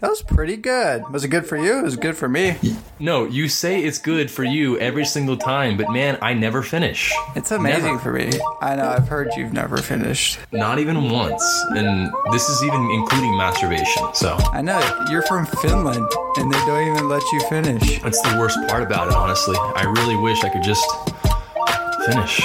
That was pretty good. Was it good for you? It was good for me. No, you say it's good for you every single time, but man, I never finish. It's amazing Never. for me. I know. I've heard you've never finished. Not even once. And this is even including masturbation. So I know. You're from Finland, and they don't even let you finish. that's the worst part about it, honestly. I really wish I could just finish.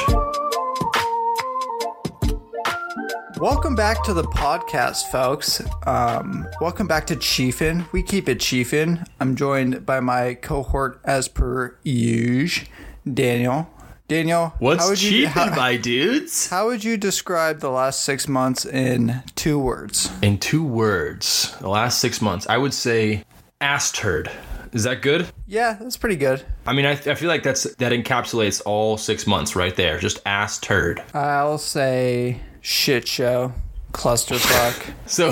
Welcome back to the podcast, folks. Um, welcome back to Chiefin. We keep it Chiefin. I'm joined by my cohort, as per usual, Daniel. Daniel, What's how would you, how, my dudes? how would you describe the last six months in two words? In two words, the last six months, I would say ass turd. Is that good? Yeah, that's pretty good. I mean, I, I feel like that's that encapsulates all six months right there. Just ass turd. I'll say shit show, clusterfuck. So,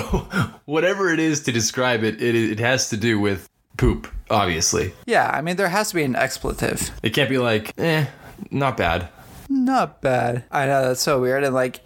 whatever it is to describe it, it, it has to do with poop, obviously. yeah, I mean there has to be an expletive. It can't be like, eh, not bad. Not bad. I know that's so weird. And like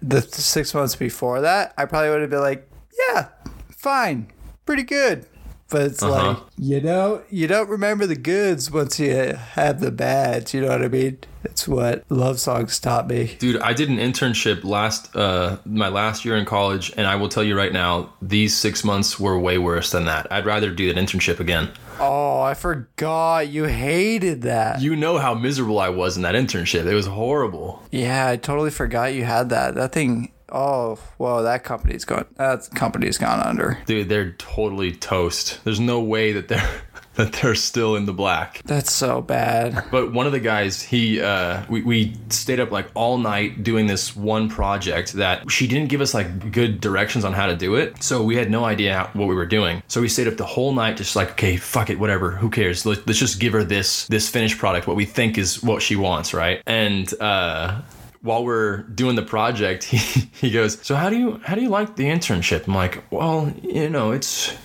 the six months before that, I probably would have been like, yeah, fine, pretty good. But it's Uh-huh. like you know, you don't remember the goods once you have the bads. You know what I mean? It's what love songs taught me. Dude, I did an internship last uh my last year in college and I will tell you right now, these 6 months were way worse than that. I'd rather do an internship again. Oh, I forgot you hated that. You know how miserable I was in that internship. It was horrible. yeah, I totally forgot you had that. That thing. Oh, whoa, that company's gone. That company's gone under. Dude, they're totally toast. There's no way that they're that they're still in the black. That's so bad. But one of the guys, he, uh, we, we stayed up like all night doing this one project that she didn't give us like good directions on how to do it. So we had no idea how, what we were doing. So we stayed up the whole night, just like, okay, fuck it, whatever, who cares? Let, let's just give her this, this finished product, what we think is what she wants, right? And, uh, while we're doing the project, he, he goes, "So how do you how do you like the internship?" I'm like, "Well, you know, it's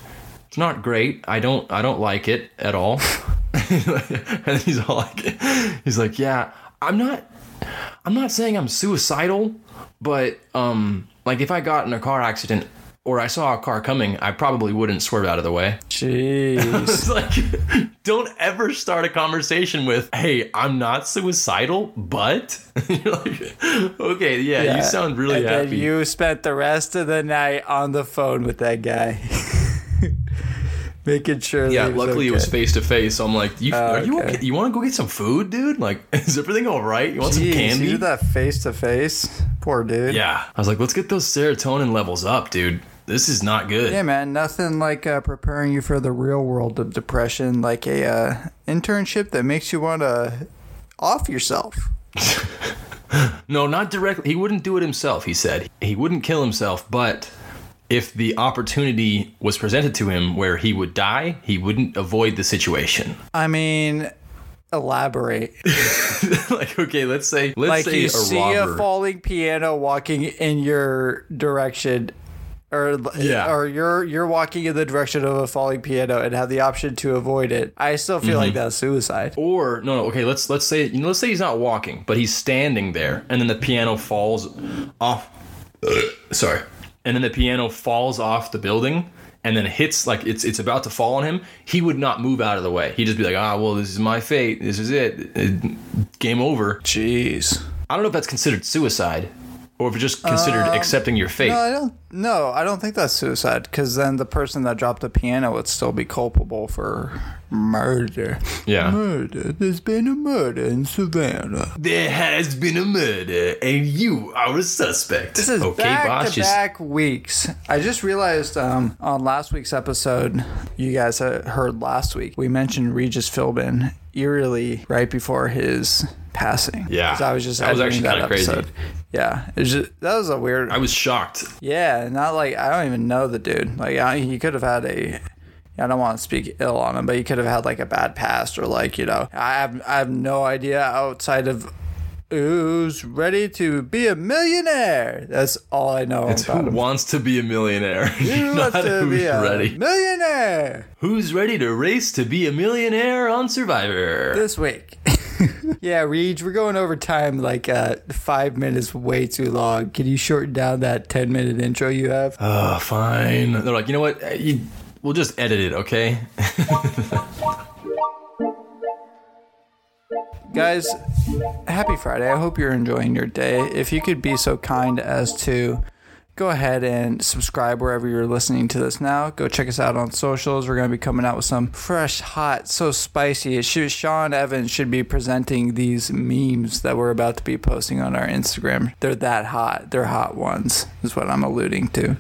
it's not great. I don't I don't like it at all." and he's all like, he's like, "Yeah, I'm not I'm not saying I'm suicidal, but um, like if I got in a car accident." Or I saw a car coming, I probably wouldn't swerve out of the way. Jeez. Like, don't ever start a conversation with, "Hey, I'm not suicidal, but." You're like, okay, yeah, Yeah. you sound really and happy. you spent the rest of the night on the phone with that guy, making sure. yeah, that he was luckily it was face to face. So I'm like, you, are you okay. okay? You want to go get some food, dude? Like, is everything all right? You want some candy? You did that face to face. Poor dude. Yeah, I was like, let's get those serotonin levels up, dude. This is not good. Yeah, man. Nothing like uh, preparing you for the real world of depression, like a uh, internship that makes you want to off yourself. No, not directly. He wouldn't do it himself, he said. He wouldn't kill himself, but if the opportunity was presented to him where he would die, he wouldn't avoid the situation. I mean, elaborate. like, okay, let's say let's like say you a see robber. a falling piano walking in your direction or Yeah. or you're you're walking in the direction of a falling piano and have the option to avoid it i still feel Mm-hmm. like that's suicide or no, no, okay, let's let's say you know, let's say he's not walking, but he's standing there, and then the piano falls off. sorry, and then the piano falls off the building, and then hits like it's it's about to fall on him. He would not move out of the way. He'd just be like, ah, well, this is my fate. This is it. It- Game over. jeez I don't know if that's considered suicide, or if it's just considered accepting your fate. no i don't no i don't think that's suicide because then the person that dropped the piano would still be culpable for murder Yeah. murder there's been a murder in savannah There has been a murder, and you are a suspect. This is okay, back boss. to back weeks. I just realized um, on last week's episode, you guys heard last week, we mentioned Regis Philbin eerily right before his passing. Yeah, I was just That was actually kinda crazy. Yeah, it's just that was a weird. I was shocked. yeah, not like I don't even know the dude. Like I, he could have had a. I don't want to speak ill on him, but he could have had like a bad past or like you know. I have I have no idea outside of who's ready to be a millionaire. That's all I know It's about who him. wants to be a millionaire. Who Not wants to who's be a ready. millionaire Who's ready to race to be a millionaire on Survivor? this week? yeah, Reed, we're going over time like uh, five minutes, way too long. Can you shorten down that ten minute intro you have? Oh, fine. They're like, you know what? You, we'll just edit it, okay? Guys, happy Friday. I hope you're enjoying your day. If you could be so kind as to go ahead and subscribe wherever you're listening to this now. Go check us out on socials. We're going to be coming out with some fresh, hot, so spicy. Should, Sean Evans should be presenting these memes that we're about to be posting on our Instagram. They're that hot. They're hot ones, is what I'm alluding to.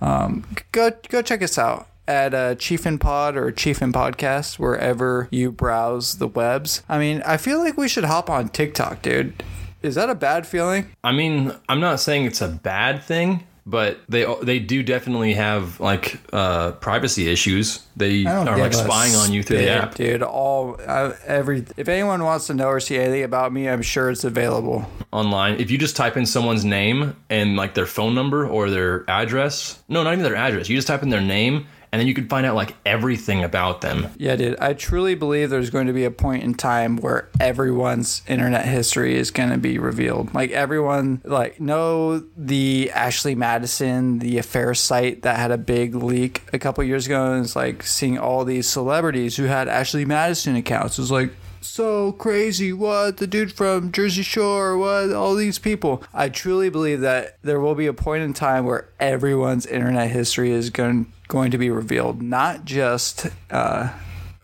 Um, go, go check us out at uh, Chiefin Pod or Chiefin Podcast, wherever you browse the webs. I mean, I feel like we should hop on TikTok, dude. Is that a bad feeling? I mean, I'm not saying it's a bad thing, but they they do definitely have like uh, privacy issues. They are like spying on you through the app. dude. All uh, every if anyone wants to know or see anything about me, I'm sure it's available. online. If you just type in someone's name and like their phone number or their address, no, not even their address. You just type in their name and then you can find out like everything about them. Yeah, dude. I truly believe there's going to be a point in time where everyone's internet history is going to be revealed. Like everyone, like know the Ashley Madison, the affair site that had a big leak a couple years ago, and it's like seeing all these celebrities who had Ashley Madison accounts. Was like so crazy. What the dude from Jersey Shore? What all these people? I truly believe that there will be a point in time where everyone's internet history is going going to be revealed, not just. Uh,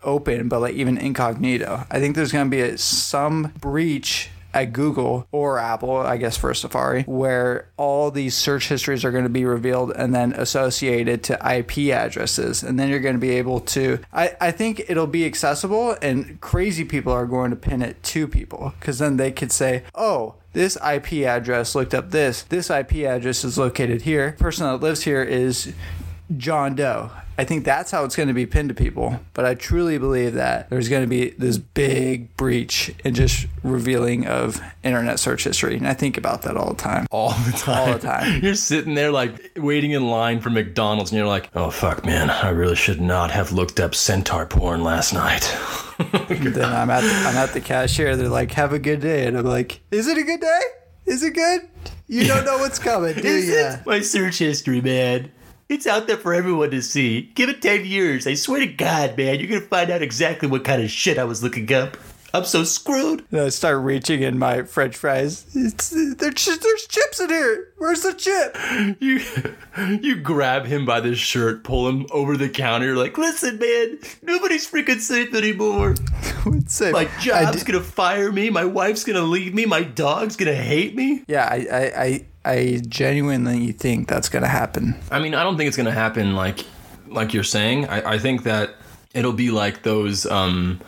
open, but like even incognito. I think there's going to be a, some breach at Google or Apple, I guess for Safari, where all these search histories are going to be revealed and then associated to IP addresses. And then you're going to be able to, I, I think it'll be accessible and crazy people are going to pin it to people because then they could say, oh, this IP address looked up this. This IP address is located here. The person that lives here is John Doe. I think that's how it's going to be pinned to people. But I truly believe that there's going to be this big breach and just revealing of internet search history. And I think about that all the time. All the time. All the time. You're sitting there like waiting in line for McDonald's and you're like, oh fuck man, I really should not have looked up centaur porn last night. then I'm at the, I'm at the cashier. They're like, "Have a good day," and I'm like, "Is it a good day? Is it good? You don't know what's coming, do you?" My search history, man. It's out there for everyone to see. Give it 10 years. I swear to God, man, you're going to find out exactly what kind of shit I was looking up. I'm so screwed. And I start reaching in my French fries. It's, there's, there's chips in here. Where's the chip? you you grab him by the shirt, pull him over the counter, you're like, Listen, man, nobody's freaking safe anymore. What's it? My job's gonna fire me. My wife's gonna leave me. My dog's gonna hate me. yeah, I, I, I, I genuinely think that's gonna happen. I mean, I don't think it's gonna happen like like you're saying. I, I think that it'll be like those um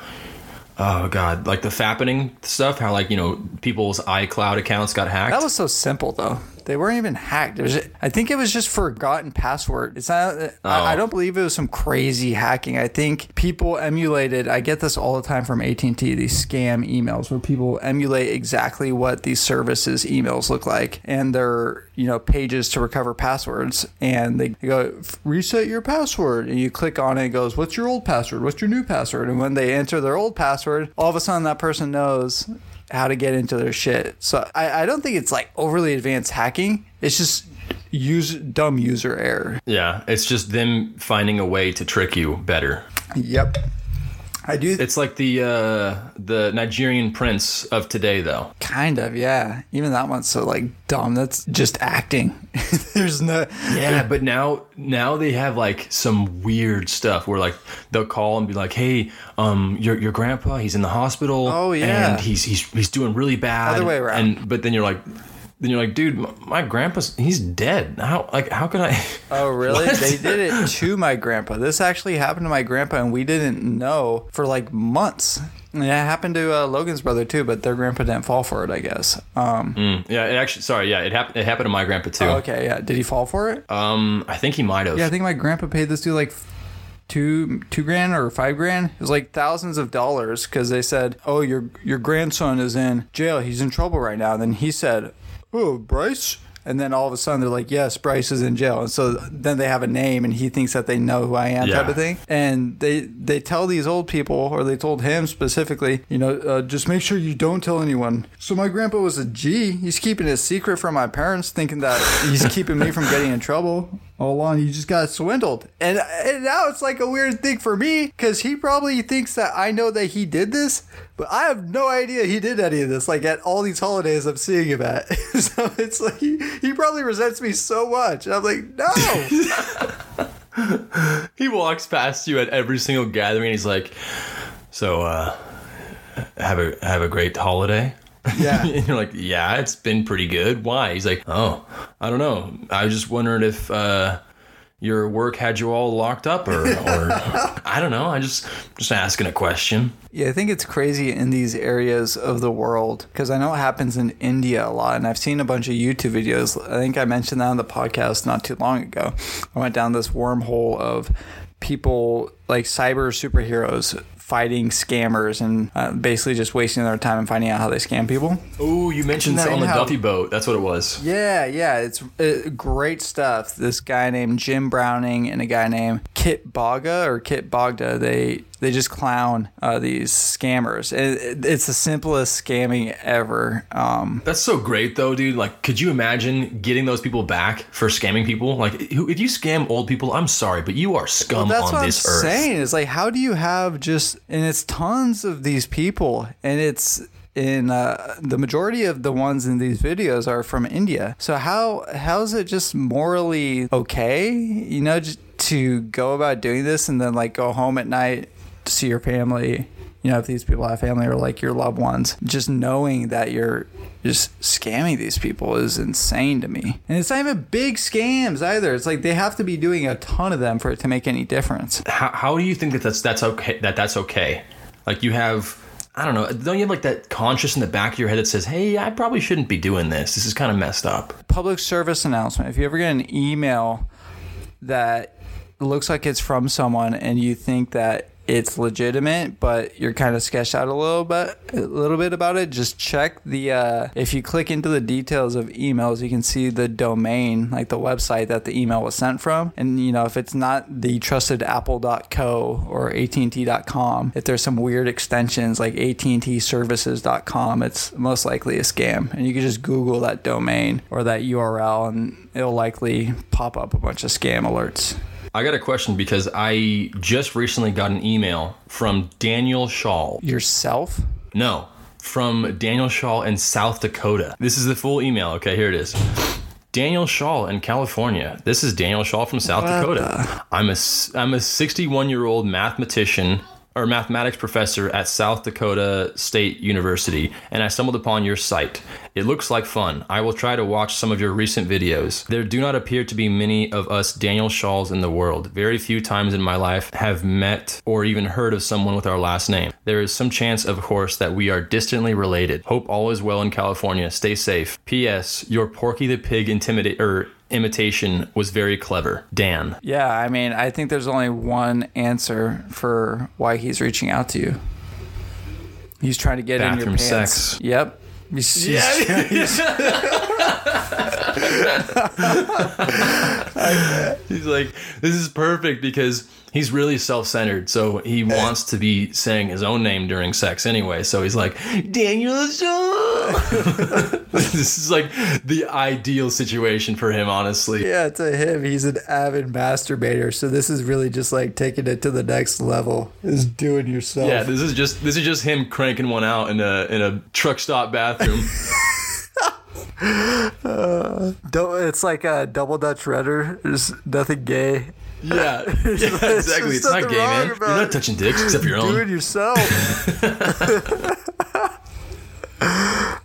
oh god, like the fappening stuff, how like, you know, people's iCloud accounts got hacked. That was so simple though. They weren't even hacked. Was, I think it was just forgotten password. It's not. I, I oh. don't believe it was some crazy hacking. I think people emulated. I get this all the time from AT and T. These scam emails where people emulate exactly what these services emails look like and their you know pages to recover passwords. And they go reset your password, and you click on it. It goes, "What's your old password? What's your new password?" And when they enter their old password, all of a sudden that person knows how to get into their shit. So I, I don't think it's like overly advanced hacking. It's just use dumb user error. yeah, it's just them finding a way to trick you better. Yep. I do It's like the uh the Nigerian prince of today though. kind of, yeah. Even that one's so like dumb. That's just acting. There's no Yeah, but now now they have like some weird stuff where like they'll call and be like, "Hey, um, your your grandpa, he's in the hospital. Oh, yeah. and he's he's he's doing really bad. Other way around. And but then you're like, then you're like, dude, my, my grandpa's he's dead. How like how could I? Oh, really? They did it to my grandpa. This actually happened to my grandpa, and we didn't know for like months. And it happened to uh, Logan's brother too, but their grandpa didn't fall for it, I guess. Um, Mm, yeah, it actually. Sorry, yeah, it happened. It happened to my grandpa too. okay, yeah. Did he fall for it? Um, I think he might have. Yeah, I think my grandpa paid this dude like two two grand or five grand. It was like thousands of dollars because they said, "Oh, your your grandson is in jail. He's in trouble right now." And then he said, "Oh, Bryce." And then all of a sudden they're like, "Yes, Bryce is in jail." And so then they have a name, and he thinks that they know who I am, type of thing. And they they tell these old people, or they told him specifically, you know, uh, just make sure you don't tell anyone. So my grandpa was a G. He's keeping it secret from my parents, thinking that he's keeping me from getting in trouble. Hold on, you just got swindled. And, and now it's like a weird thing for me because he probably thinks that I know that he did this, but I have no idea he did any of this. Like at all these holidays I'm seeing him at. so it's like he, he probably resents me so much. And I'm like, no. He walks past you at every single gathering. And he's like, "So, uh, have a have a great holiday." Yeah. and you're like, "Yeah, it's been pretty good." Why? He's like, "Oh, I don't know. I was just wondering if uh, your work had you all locked up, or, or I don't know. I just just asking a question." Yeah, I think it's crazy in these areas of the world because I know it happens in India a lot, and I've seen a bunch of YouTube videos. I think I mentioned that on the podcast not too long ago. I went down this wormhole of people like cyber superheroes fighting scammers and uh, basically just wasting their time and finding out how they scam people. Oh, you mentioned that on the Duffy boat. That's what it was. Yeah, yeah, it's uh, great stuff. This guy named Jim Browning and a guy named Kit Bogga or Kit Bogda, they they just clown uh, these scammers. It, it's the simplest scamming ever. Um, That's so great, though, dude. Like, could you imagine getting those people back for scamming people? Like, if you scam old people, I'm sorry, but you are scum that's on what this I'm earth. saying. is like, how do you have just, and it's tons of these people, and it's in uh, the majority of the ones in these videos are from India. So how how is it just morally okay? You know, just to go about doing this and then like go home at night to see your family. You know, if these people have family or like your loved ones, just knowing that you're just scamming these people is insane to me. And it's not even big scams either. It's like they have to be doing a ton of them for it to make any difference. How, how do you think that that's that's okay? That that's okay? Like, you have. I don't know. Don't you have like that conscious in the back of your head that says, "Hey, I probably shouldn't be doing this. This is kind of messed up." Public service announcement. If you ever get an email that looks like it's from someone and you think that it's legitimate, but you're kind of sketched out a little bit, a little bit about it. Just check the. Uh, if you click into the details of emails, you can see the domain, like the website that the email was sent from. And you know, if it's not the trusted Apple.co or AT&T.com, if there's some weird extensions like AT&T Services.com, it's most likely a scam. And you can just Google that domain or that URL, and it'll likely pop up a bunch of scam alerts. I got a question because I just recently got an email from Daniel Shaw. Yourself? No, from Daniel Shaw in South Dakota. This is the full email. Okay, here it is. Daniel Shaw in California. This is Daniel Shaw from South Dakota. I'm a I'm a 61 year old mathematician or mathematics professor at South Dakota State University, and I stumbled upon your site. It looks like fun. I will try to watch some of your recent videos. There do not appear to be many of us Daniel Shaws in the world. Very few times in my life have met or even heard of someone with our last name. There is some chance, of course, that we are distantly related. Hope all is well in California. Stay safe. P.S. Your Porky the Pig intimidate or imitation was very clever. Dan. Yeah, I mean, I think there's only one answer for why he's reaching out to you. He's trying to get in your Bathroom pants. sex. Yep. He's- he's- He's like, this is perfect because he's really self centered. So he wants to be saying his own name during sex anyway. So he's like, Daniel Shaw. this is like the ideal situation for him, honestly. Yeah, to him, he's an avid masturbator. So this is really just like taking it to the next level. Is doing yourself. Yeah, this is just this is just him cranking one out in a in a truck stop bathroom. Do- it's like a double Dutch rudder. There's nothing gay. yeah, yeah exactly. It's not gay, man. You're not touching dicks except for your Do own. it yourself.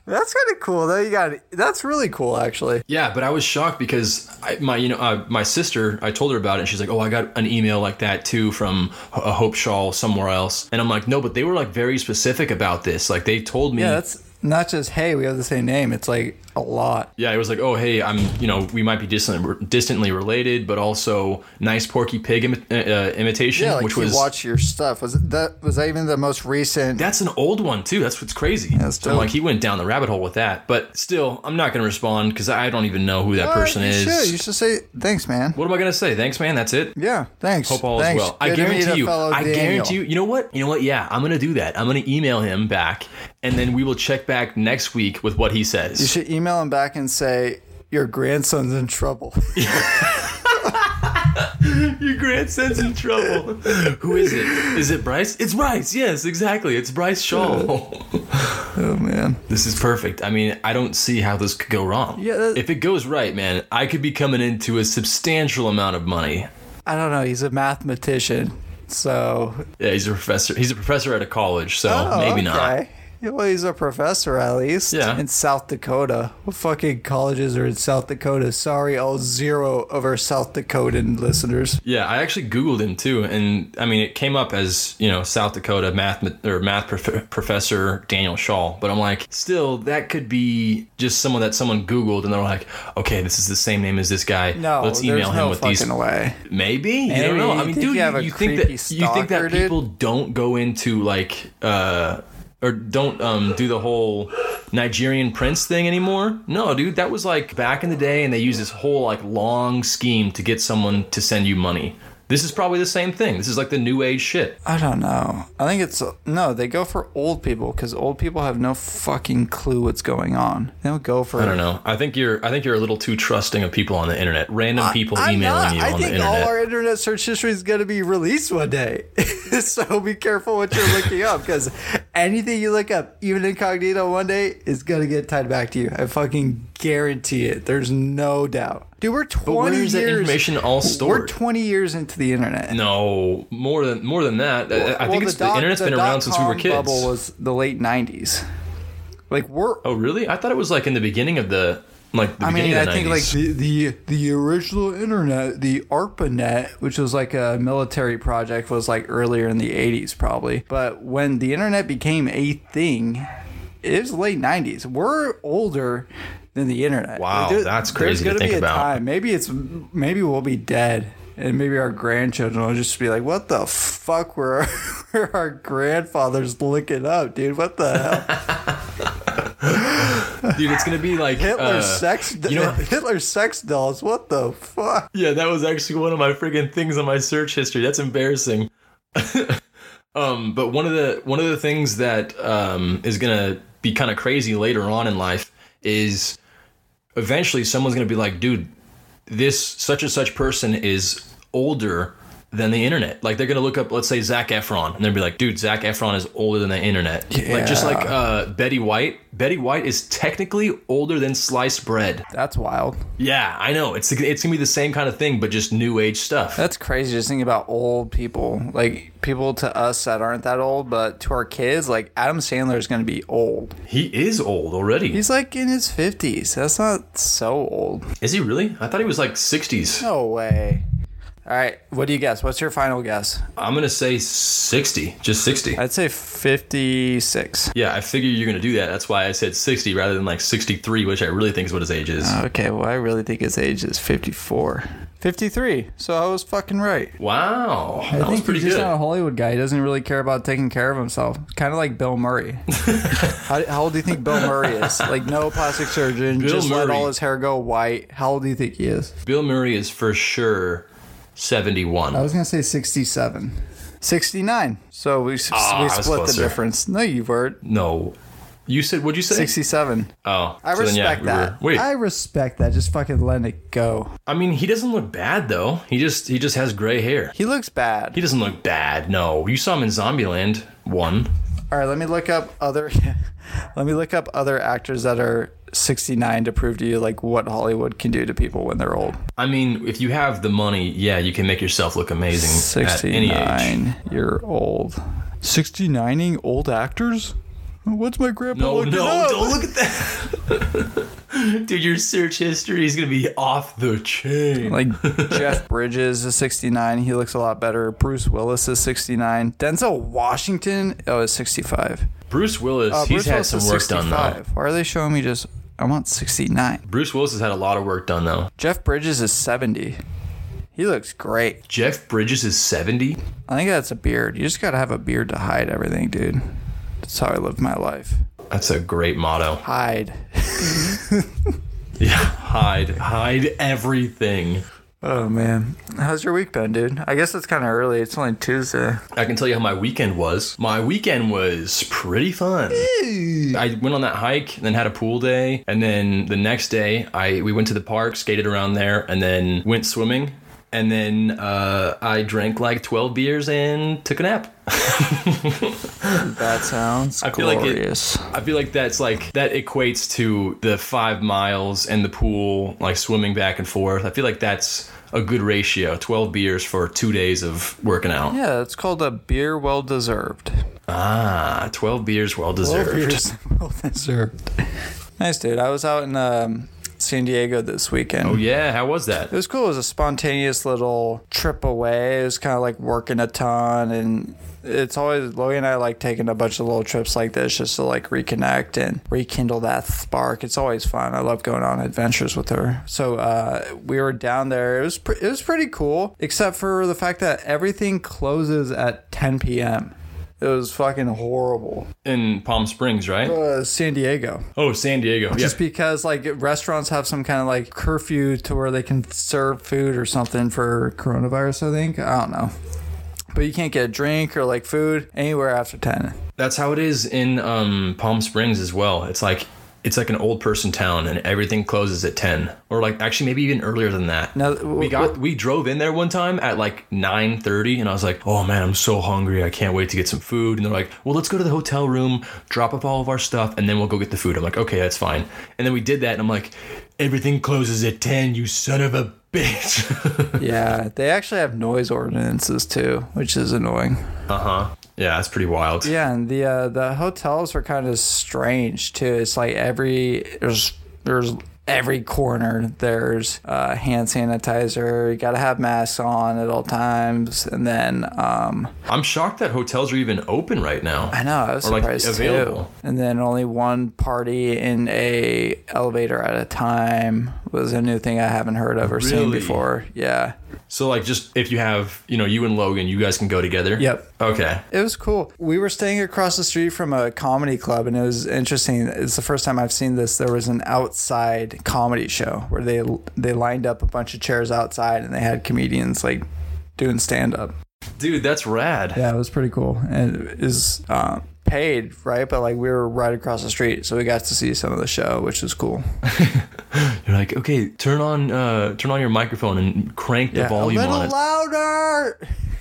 That's kind of cool. Though you got that's really cool, actually. Yeah, but I was shocked because I, my, you know, uh, my sister. I told her about it, and she's like, "Oh, I got an email like that too from a Hope Shaw somewhere else." And I'm like, "No, but they were like very specific about this. Like they told me." Yeah, that's not just hey, we have the same name. It's like a lot. Yeah, it was like, "Oh, hey, I'm, you know, we might be distant, distantly related, but also nice Porky Pig imi- uh, imitation, Yeah, like which was watched your stuff. Was that was that even the most recent? That's an old one too. That's what's crazy. that's so like he went down the rabbit hole with that. But still, I'm not going to respond because I don't even know who that person you is. Should. You should say thanks, man. What am I going to say? Thanks, man. That's it. Yeah, thanks. Hope all thanks. is well. I Good meet guarantee you. I Daniel. guarantee you. You know what? You know what? Yeah, I'm gonna do that. I'm gonna email him back, and then we will check back next week with what he says. You should email him back and say your grandson's in trouble. Your grandson's in trouble. Who is it? Is it Bryce? It's Bryce. Yes, exactly. It's Bryce Shaw. Oh man. this is perfect. I mean, I don't see how this could go wrong. Yeah, that- if it goes right, man, I could be coming into a substantial amount of money. I don't know. He's a mathematician, so Yeah, he's a professor. He's a professor at a college, so oh, maybe not. Well, he's a professor at least. Yeah. In South Dakota. What fucking colleges are in South Dakota? Sorry, all zero of our South Dakotan listeners. Yeah, I actually Googled him too, and I mean, it came up as you know South Dakota math or math prof- professor Daniel Shaw, but I'm like, still, that could be just someone that someone Googled, and they're like, okay, this is the same name as this guy. No, let's email him no with these. way. Maybe you Maybe. don't know. You I mean, think dude, you you think that you think that stalker, dude? people don't go into like uh or don't um do the whole Nigerian prince thing anymore? No, dude, that was like back in the day, and they use this whole like long scheme to get someone to send you money. This is probably the same thing. This is like the new age shit. I don't know. I think it's no. They go for old people because old people have no fucking clue what's going on. They don't go for. I don't know. I think you're. I think you're a little too trusting of people on the internet. Random people I'm emailing not. you I on think the all internet. our internet search history is going to be released one day. so be careful what you're looking up because anything you look up, even incognito, one day is going to get tied back to you. I fucking guarantee it. There's no doubt. Dude, we're 20 but where is that information all stored? We're stored? 20 years into the internet. no, more than more than that. I- I Well, think it's the, dot- internet's been around since we were dot-com kids. Bubble was the late 90s. Like we're Oh, really? I thought it was like in the beginning of the like the I beginning mean, I of the think 90s. like the, the the original internet, the ARPANET, which was like a military project, was like earlier in the '80s, probably. But when the internet became a thing, it was late '90s. We're older than the internet. Wow, There- that's crazy to gonna think be a about. Time. Maybe it's maybe we'll be dead. And maybe our grandchildren will just be like, "What the fuck were our, were our grandfathers looking up, dude? What the hell? dude, it's gonna be like Hitler's uh, sex, you know- Hitler's sex dolls. What the fuck? Yeah, that was actually one of my freaking things on my search history. That's embarrassing. um, but one of the one of the things that um, is gonna be kind of crazy later on in life is eventually someone's gonna be like, dude, this such and such person is older than the internet. Like they're gonna look up, let's say Zac Efron, and they'll be like, dude, Zac Efron is older than the internet. Like just like uh, Betty White. Betty White is technically older than sliced bread. That's wild. Yeah, I know. It's it's gonna be the same kind of thing, but just new age stuff. That's crazy just thinking about old people. Like people to us that aren't that old, but to our kids, like Adam Sandler is going to be old. He is old already. He's like in his 50s. That's not so old. is he really? I thought he was like 60s. No way. All right, what do you guess? What's your final guess? I'm gonna say 60, just 60. I'd say 56. Yeah, I figure you're gonna do that. That's why I said 60 rather than like 63, which I really think is what his age is. Okay, well, I really think his age is 54. 53. So I was fucking right. wow, I that was think pretty he's just not a. Hollywood guy. He doesn't really care about taking care of himself. Kind of like Bill Murray. how, how old do you think Bill Murray is? Like no plastic surgeon, Bill just let all his hair go white. How old do you think he is? Bill Murray is for sure 71. I was gonna say 67. 69. So we, Ah, we split the difference. No, you weren't. no, you said what'd you say? 67. Oh, I so then, yeah, respect we were- that. wait, I respect that. Just fucking let it go. I mean, he doesn't look bad though. He just he just has gray hair. He looks bad. He doesn't look bad. No, you saw him in Zombieland one. All right, let me look up other. let me look up other actors that are 69 to prove to you like what Hollywood can do to people when they're old. I mean, if you have the money, yeah, you can make yourself look amazing at any age. 69 year old. 69ing old actors? What's my grandpa No, looking no, up? don't look at that. Dude, your search history is gonna be off the chain. Like Jeff Bridges is 69. He looks a lot better. Bruce Willis is 69. Denzel Washington oh is 65. Bruce Willis, Uh, he's Bruce had Willis some is work done though. Why are they showing me just? I want 69. Bruce Willis has had a lot of work done though. Jeff Bridges is 70. He looks great. Jeff Bridges is 70. I think that's a beard. You just gotta have a beard to hide everything, dude. That's how I live my life. That's a great motto. Hide. Yeah, hide, hide everything. Oh man, how's your week been, dude? I guess it's kind of early. It's only Tuesday. I can tell you how my weekend was. My weekend was pretty fun. I went on that hike, and then had a pool day, and then the next day I we went to the park, skated around there, and then went swimming. And then uh, I drank like 12 beers and took a nap. That sounds I feel like it- glorious. I feel like that's like that equates to the five miles and the pool, like swimming back and forth. I feel like that's a good ratio. 12 beers for two days of working out. yeah, it's called a beer well deserved. Ah, 12 beers well deserved. 12 Beers well deserved. Nice, dude. I was out in um, San Diego this weekend. Oh, yeah. How was that? It was cool. It was a spontaneous little trip away. It was kind of like working a ton, and it's always Logan and I like taking a bunch of little trips like this just to like reconnect and rekindle that spark. It's always fun. I love going on adventures with her. So uh, we were down there. It was pre- it was pretty cool, except for the fact that everything closes at 10 p.m. It was fucking horrible. In Palm Springs, right? Uh, San Diego. Oh, San Diego. Yeah. Just because like restaurants have some kind of like curfew to where they can serve food or something for coronavirus, I think. I don't know. But you can't get a drink or like food anywhere after 10. That's how it is in um, Palm Springs as well. It's like it's like an old person town, and everything closes at ten, or like actually maybe even earlier than that. Now, we got we drove in there one time at like nine thirty, and I was like, "Oh man, I'm so hungry! I can't wait to get some food." And they're like, "Well, let's go to the hotel room, drop off all of our stuff, and then we'll go get the food." I'm like, "Okay, that's fine." And then we did that, and I'm like, "Everything closes at ten, you son of a bitch!" yeah, they actually have noise ordinances too, which is annoying. uh huh. Yeah, that's pretty wild. Yeah, and the uh, the hotels are kind of strange too. It's like every there's there's every corner there's uh, hand sanitizer. You got to have masks on at all times, and then um, I'm shocked that hotels are even open right now. I know I was Or, like, surprised available. too. And then only one party in a elevator at a time was a new thing I haven't heard of or seen before. Yeah, So like just if you have, you know, you and Logan, you guys can go together. Yep. Okay. it was cool. We were staying across the street from a comedy club, and it was interesting. It's the first time I've seen this. There was an outside comedy show where they they lined up a bunch of chairs outside, and they had comedians like doing stand up. Dude, that's rad. Yeah, it was pretty cool. And it is uh, paid, right? But like we were right across the street, so we got to see some of the show, which was cool. You're like, okay, turn on uh turn on your microphone and crank the Yeah, volume a little on it. louder.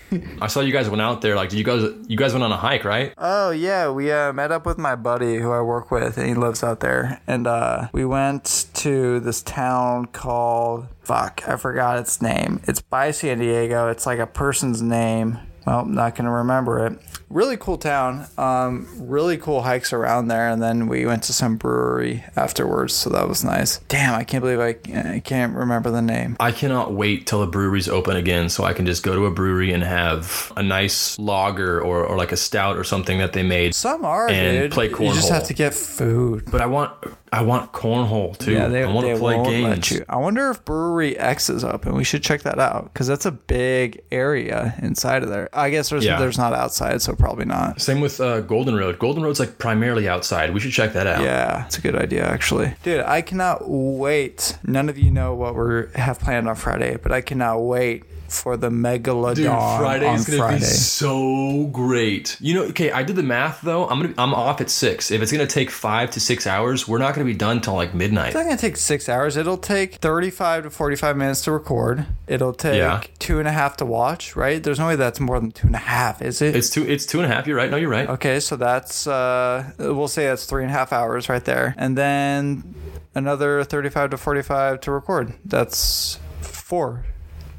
I saw you guys went out there. Like, did you guys you guys went on a hike, right? Oh yeah, we uh, met up with my buddy who I work with, and he lives out there. And uh, we went to this town called fuck, I forgot its name. It's by San Diego. It's like a person's name. Well, not gonna remember it. Really cool town. Um, really cool hikes around there, and then we went to some brewery afterwards, so that was nice. Damn, I can't believe I, I can't remember the name. I cannot wait till the breweries open again so I can just go to a brewery and have a nice lager or, or like a stout or something that they made. Some are, And dude. play You just have to get food. But I want I want cornhole too. Yeah, they, I want they to play won't games. let you. I wonder if Brewery X is open. We should check that out because that's a big area inside of there. I guess there's Yeah. there's not outside, so probably not. Same with uh, Golden Road. Golden Road's like primarily outside. We should check that out. Yeah, it's a good idea actually, dude. I cannot wait. None of you know what we have planned on Friday, but I cannot wait for the megalodon Dude, Friday's gonna Friday. be so great. You know, okay, I did the math though. I'm gonna I'm off at six. If it's gonna take five to six hours, we're not gonna be done till like midnight. It's not gonna take six hours. It'll take thirty-five to forty-five minutes to record. It'll take Yeah. two and a half to watch. Right? There's no way that's more than two and a half, is it? It's two it's two and a half. You're right. No, you're right. Okay, so that's uh, we'll say that's three and a half hours right there, and then another thirty-five to forty-five to record. That's four,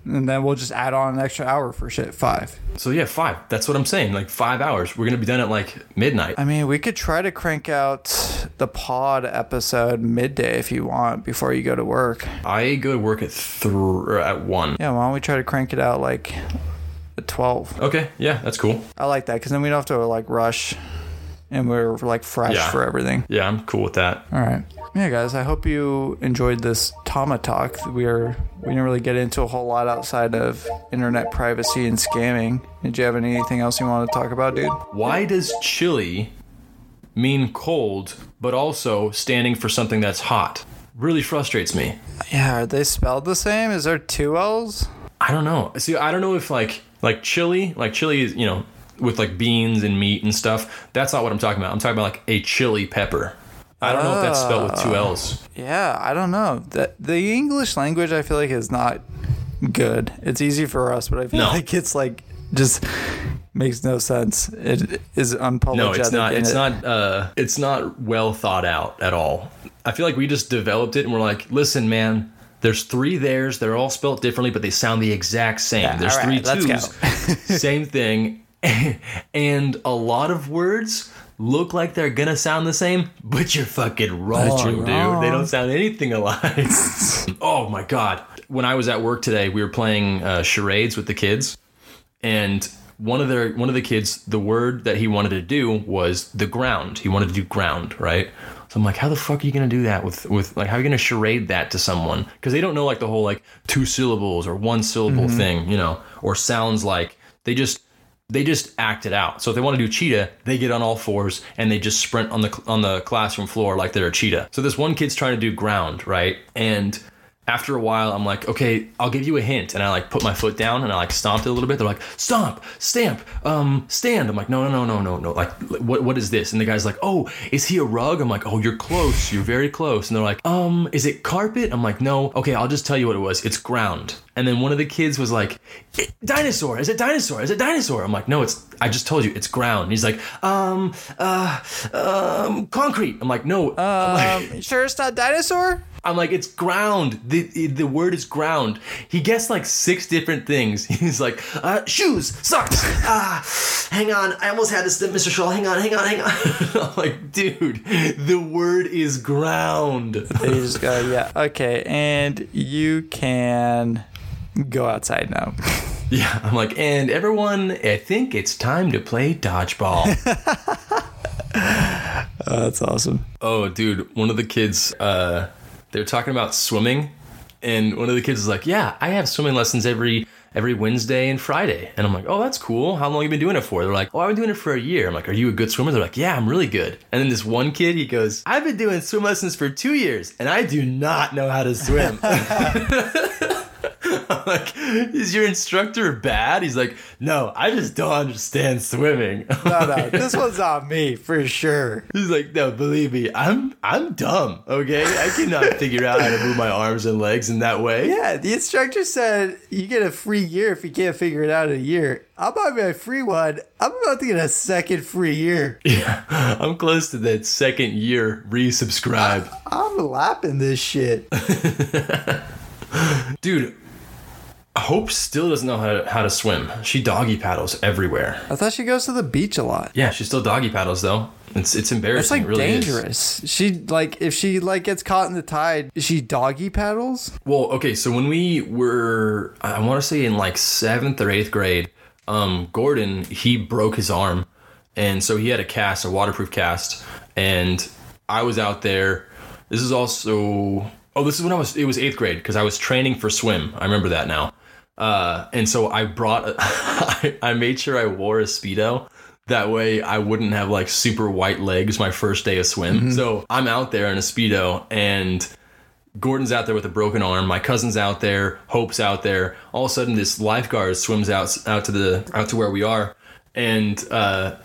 and then we'll just add on an extra hour for shit. Five. So yeah, five. That's what I'm saying. Like five hours. We're gonna be done at like midnight. I mean, we could try to crank out the pod episode midday if you want before you go to work. I go to work at three at one. Yeah, why don't we try to crank it out like at twelve? Okay, yeah, that's cool. I like that because then we don't have to like rush, and we're like fresh Yeah. for everything. Yeah, I'm cool with that. All right. Yeah, guys, I hope you enjoyed this Tama talk. We are we didn't really get into a whole lot outside of internet privacy and scamming. Did you have anything else you want to talk about, dude? Why does chili mean cold, but also standing for something that's hot? Really frustrates me. Yeah, are they spelled the same? Is there two L's? I don't know. See, I don't know if like like chili, like chili is you know with like beans and meat and stuff. That's not what I'm talking about. I'm talking about like a chili pepper. I don't know if that's spelled with two L's. Yeah, I don't know. The the English language I feel like is not good. It's easy for us, but I feel No. like it's like just makes no sense. It is unapologetic. No, it's not. It's it- not. Uh, it's not well thought out at all. I feel like we just developed it and we're like, listen, man. There's three theirs. They're all spelled differently, but they sound the exact same. Yeah, There's all three right, let's go. twos. same thing. and a lot of words look like they're gonna sound the same, but you're fucking wrong, you're dude. wrong. They don't sound anything alike. oh my god! When I was at work today, we were playing uh, charades with the kids, and one of their one of the kids, the word that he wanted to do was the ground. He wanted to do ground, right? So I'm like, how the fuck are you gonna do that with with like how are you gonna charade that to someone? Because they don't know like the whole like two syllables or one syllable thing, you know, or sounds like they just they just act it out. So if they want to do cheetah, they get on all fours and they just sprint on the on the classroom floor like they're a cheetah. So this one kid's trying to do ground, right? And after a while, I'm like, okay, I'll give you a hint, and I like put my foot down and I like stomped it a little bit. They're like, stomp, stamp, um, stand. I'm like, no, no, no, no, no, no. Like, what, what is this? And the guy's like, oh, is he a rug? I'm like, oh, you're close, you're very close. And they're like, um, is it carpet? I'm like, no. Okay, I'll just tell you what it was. It's ground. And then one of the kids was like, dinosaur. Is it dinosaur? Is it dinosaur? I'm like, no, it's. I just told you, it's ground. And he's like, um, uh, um, concrete. I'm like, no. I'm like- Um, sure, it's not dinosaur. I'm like, it's ground. The the word is ground. He guessed like six different things. He's like, uh, shoes, socks. Ah, hang on. I almost had this, Mr. Shaw. Hang on, hang on, hang on. I'm like, dude, the word is ground. They just go, yeah, okay, and you can go outside now. Yeah, I'm like, and everyone, I think it's time to play dodgeball. Oh, that's awesome. oh, dude, one of the kids, uh, they're talking about swimming, and one of the kids is like, yeah, I have swimming lessons every every Wednesday and Friday. And I'm like, oh, that's cool. How long you been doing it for? They're like, oh, I've been doing it for a year. I'm like, are you a good swimmer? They're like, yeah, I'm really good. And then this one kid, he goes, I've been doing swim lessons for two years, and I do not know how to swim. I'm like, is your instructor bad? He's like, no, I just don't understand swimming. No, no, this one's on me for sure. He's like, no, believe me, I'm I'm dumb. Okay, I cannot figure out how to move my arms and legs in that way. Yeah, the instructor said you get a free year if you can't figure it out in a year. I'm on my free one. I'm about to get a second free year. Yeah, I'm close to that second year resubscribe, I'm lapping this shit. Dude. Hope still doesn't know how to, how to swim. She doggy paddles everywhere. I thought she goes to the beach a lot. Yeah, she still doggy paddles though. It's it's embarrassing. It's like it really is. dangerous. She like if she like gets caught in the tide, she doggy paddles. Well, okay, so when we were, I want to say in like seventh or eighth grade, um, Gordon he broke his arm, and so he had a cast, a waterproof cast, and I was out there. This is also, oh, this is when I was, it was eighth grade because I was training for swim. I remember that now. Uh, and so I brought, I, I made sure I wore a speedo. That way I wouldn't have like super white legs my first day of swim. So I'm out there in a speedo and Gordon's out there with a broken arm. My cousin's out there. Hope's out there. All of a sudden, this lifeguard swims out out to the out to where we are, and uh,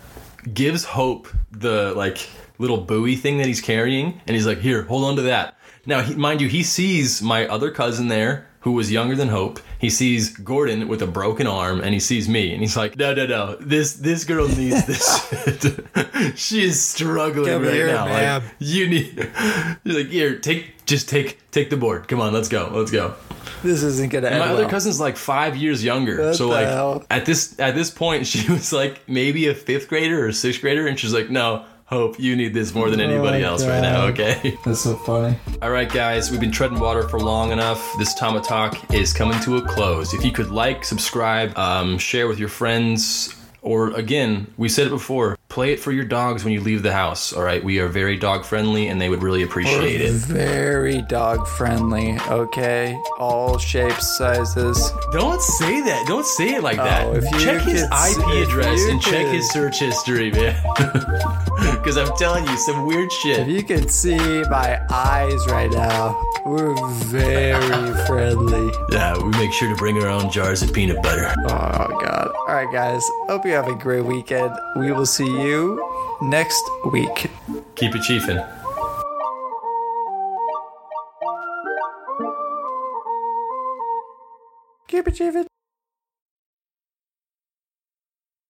gives Hope the like little buoy thing that he's carrying, and he's like, "Here, hold on to that." Now, he, mind you, he sees my other cousin there, who was younger than Hope. He sees Gordon with a broken arm, and he sees me, and he's like, "No, no, no! This this girl needs this. she is struggling Come right here, now. Like, you need." He's like, "Here, take just take take the board. Come on, let's go, let's go." This isn't gonna end My other well. cousin's like five years younger, What so like hell? at this at this point, she was like maybe a fifth grader or sixth grader, and she's like, "No, Hope, you need this more than anybody Oh, else right now." Okay. That's so funny. All right, guys, we've been treading water for long enough. This Tama Talk is coming to a close. If you could like, subscribe, um, share with your friends, or again, we said it before, play it for your dogs when you leave the house. All right, we are very dog friendly, and they would really appreciate it. Very dog friendly. Okay, all shapes, sizes. Don't say that. Don't say it like that. Oh, if you check his IP address and check his search history, man. Because I'm telling you, some weird shit. If you could see my eyes right now, we're very friendly. Yeah, we make sure to bring our own jars of peanut butter. Oh god. All right, guys. Hope you have a great weekend. We will see you next week. Keep it chiefin'. Chippy Chippy.